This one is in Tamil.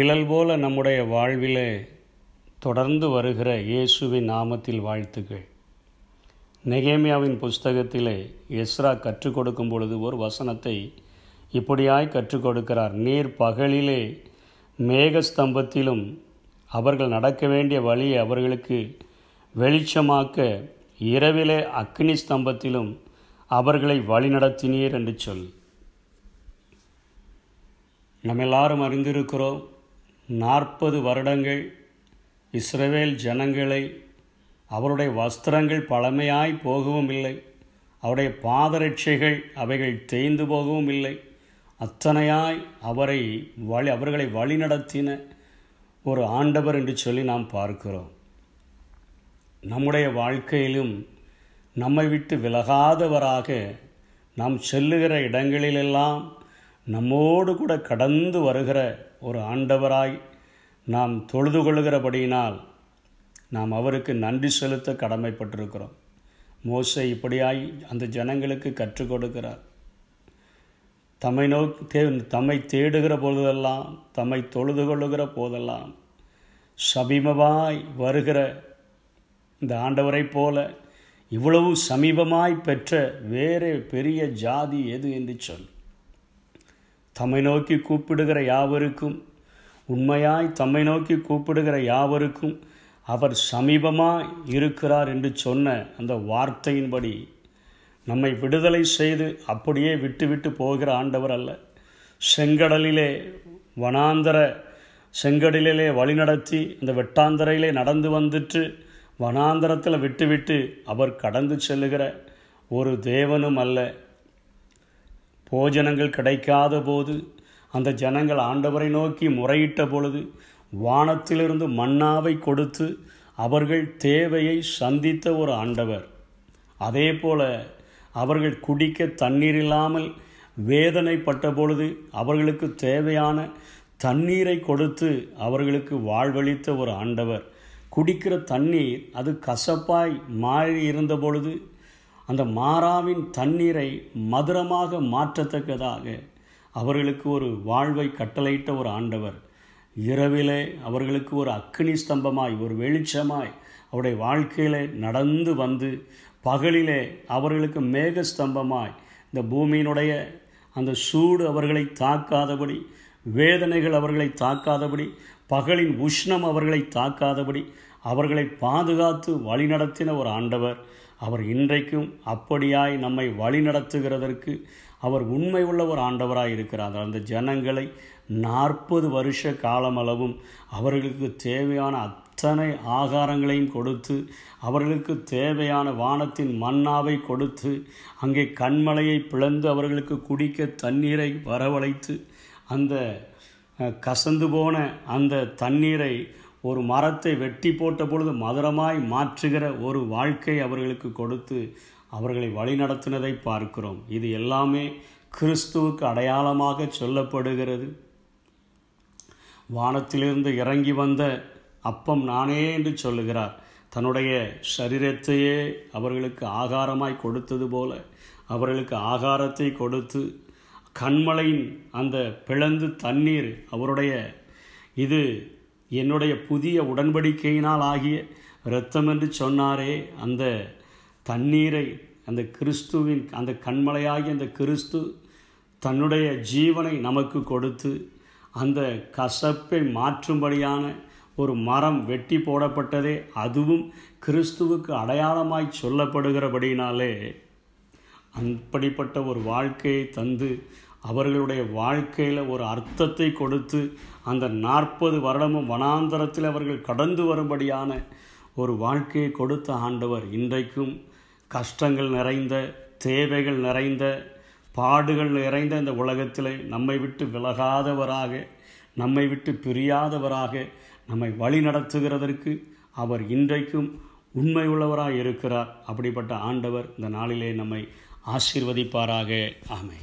நிழல் போல நம்முடைய வாழ்விலே தொடர்ந்து வருகிற இயேசுவின் நாமத்தில் வாழ்த்துக்கள். நெகேமியாவின் புஸ்தகத்திலே எஸ்ரா கற்றுக் கொடுக்கும் பொழுது ஒரு வசனத்தை இப்படியாய் கற்றுக் கொடுக்கிறார். நீர் பகலிலே மேகஸ்தம்பத்திலும் அவர்கள் நடக்க வேண்டிய வழியை அவர்களுக்கு வெளிச்சமாக்க இரவிலே அக்னி ஸ்தம்பத்திலும் அவர்களை வழிநடத்தினீர் என்று சொல். நம்ம எல்லாரும் அறிந்திருக்கிறோம். நாற்பது வருடங்கள் இஸ்ரவேல் ஜனங்களை அவருடைய வஸ்திரங்கள் பழமையாய் போகவும் இல்லை. அவருடைய பாதரட்சைகள் அவைகள் தேய்ந்து போகவும் இல்லை. அத்தனையாய் அவரை வழி அவர்களை வழிநடத்தின ஒரு ஆண்டவர் என்று சொல்லி நாம் பார்க்கிறோம். நம்முடைய வாழ்க்கையிலும் நம்மை விட்டு விலகாதவராக நாம் செல்லுகிற இடங்களிலெல்லாம் நம்மோடு கூட கடந்து வருகிற ஒரு ஆண்டவராய் நாம் தொழுது கொள்கிறபடியினால் நாம் அவருக்கு நன்றி செலுத்த கடமைப்பட்டிருக்கிறோம். மோசை இப்படியாய் அந்த ஜனங்களுக்கு கற்றுக் கொடுக்கிறார். தம்மை நோக்கி தே தம்மை தேடுகிற போதெல்லாம் தம்மை தொழுது கொள்ளுகிற போதெல்லாம் சமீபமாய் வருகிற இந்த ஆண்டவரைப் போல இவ்வளவு சமீபமாய் பெற்ற வேறு பெரிய ஜாதி எது என்று சொல். தம்மை நோக்கி கூப்பிடுகிற யாவருக்கும் உண்மையாய் தம்மை நோக்கி கூப்பிடுகிற யாவருக்கும் அவர் சமீபமாக இருக்கிறார் என்று சொன்ன அந்த வார்த்தையின்படி நம்மை விடுதலை செய்து அப்படியே விட்டுவிட்டு போகிற ஆண்டவர் அல்ல. செங்கடலிலே வனாந்தர செங்கடலிலே வழிநடத்தி அந்த வெட்டாந்தரையிலே நடந்து வந்துட்டு வனாந்தரத்தில் விட்டுவிட்டு அவர் கடந்து செல்லுகிற ஒரு தேவனும் அல்ல. போஜனங்கள் கிடைக்காத போது அந்த ஜனங்கள் ஆண்டவரை நோக்கி முறையிட்ட பொழுது வானத்திலிருந்து மன்னாவை கொடுத்து அவர்கள் தேவையை சந்தித்த ஒரு ஆண்டவர். அதே போல அவர்கள் குடிக்க தண்ணீர் இல்லாமல் வேதனைப்பட்ட பொழுது அவர்களுக்கு தேவையான தண்ணீரை கொடுத்து அவர்களுக்கு வாழ்வளித்த ஒரு ஆண்டவர். குடிக்கிற தண்ணீர் அது கசப்பாய் மாறி இருந்த பொழுது அந்த மாறாவின் தண்ணீரை மதுரமாக மாற்றத்தக்கதாக அவர்களுக்கு ஒரு வாழ்வை கட்டளையிட்ட ஒரு ஆண்டவர். இரவிலே அவர்களுக்கு ஒரு அக்னி ஸ்தம்பமாய் ஒரு வெளிச்சமாய் அவருடைய வாழ்க்கையில் நடந்து வந்து பகலிலே அவர்களுக்கு மேக ஸ்தம்பமாய் இந்த பூமியினுடைய அந்த சூடு அவர்களை தாக்காதபடி வேதனைகள் அவர்களை தாக்காதபடி பகலின் உஷ்ணம் அவர்களை தாக்காதபடி அவர்களை பாதுகாத்து வழிநடத்தின ஒரு ஆண்டவர். அவர் இன்றைக்கும் அப்படியாய் நம்மை வழிநடத்துகிறதற்கு அவர் உண்மை உள்ள ஒரு ஆண்டவராக இருக்கிறார். அந்த ஜனங்களை நாற்பது வருஷ காலமளவும் அவர்களுக்கு தேவையான அத்தனை ஆகாரங்களையும் கொடுத்து அவர்களுக்கு தேவையான வானத்தின் மன்னாவை கொடுத்து அங்கே கண்மலையை பிளந்து அவர்களுக்கு குடிக்க தண்ணீரை வரவழைத்து அந்த கசந்து போன அந்த தண்ணீரை ஒரு மரத்தை வெட்டி போட்ட பொழுது மதுரமாய் மாற்றுகிற ஒரு வாழ்க்கை அவர்களுக்கு கொடுத்து அவர்களை வழிநடத்தினதை பார்க்கிறோம். இது எல்லாமே கிறிஸ்துவுக்கு அடையாளமாக சொல்லப்படுகிறது. வானத்திலிருந்து இறங்கி வந்த அப்பம் நானே என்று சொல்லுகிறார். தன்னுடைய சரீரத்தையே அவர்களுக்கு ஆகாரமாய் கொடுத்தது போல அவர்களுக்கு ஆகாரத்தை கொடுத்து கண்மலையின் அந்த பிளந்து தண்ணீர் அவருடைய இது என்னுடைய புதிய உடன்படிக்கையினால் ஆகிய இரத்தம் என்று சொன்னாரே அந்த தண்ணீரை அந்த கிறிஸ்துவின் அந்த கண்மலையாகிய அந்த கிறிஸ்து தன்னுடைய ஜீவனை நமக்கு கொடுத்து அந்த கசப்பை மாற்றும்படியான ஒரு மரம் வெட்டி போடப்பட்டதே அதுவும் கிறிஸ்துவுக்கு அடையாளமாய் சொல்லப்படுகிறபடினாலே அப்படிப்பட்ட ஒரு வாழ்க்கையை தந்து அவர்களுடைய வாழ்க்கையில் ஒரு அர்த்தத்தை கொடுத்து அந்த நாற்பது வருடமும் வனாந்தரத்தில் அவர்கள் கடந்து வரும்படியான ஒரு வாழ்க்கையை கொடுத்த ஆண்டவர் இன்றைக்கும் கஷ்டங்கள் நிறைந்த தேவைகள் நிறைந்த பாடுகள் நிறைந்த இந்த உலகத்தில் நம்மை விட்டு விலகாதவராக நம்மை விட்டு பிரியாதவராக நம்மை வழி நடத்துகிறதற்கு அவர் இன்றைக்கும் உண்மை உள்ளவராக இருக்கிறார். அப்படிப்பட்ட ஆண்டவர் இந்த நாளிலே நம்மை ஆசீர்வதிப்பாராக. ஆமை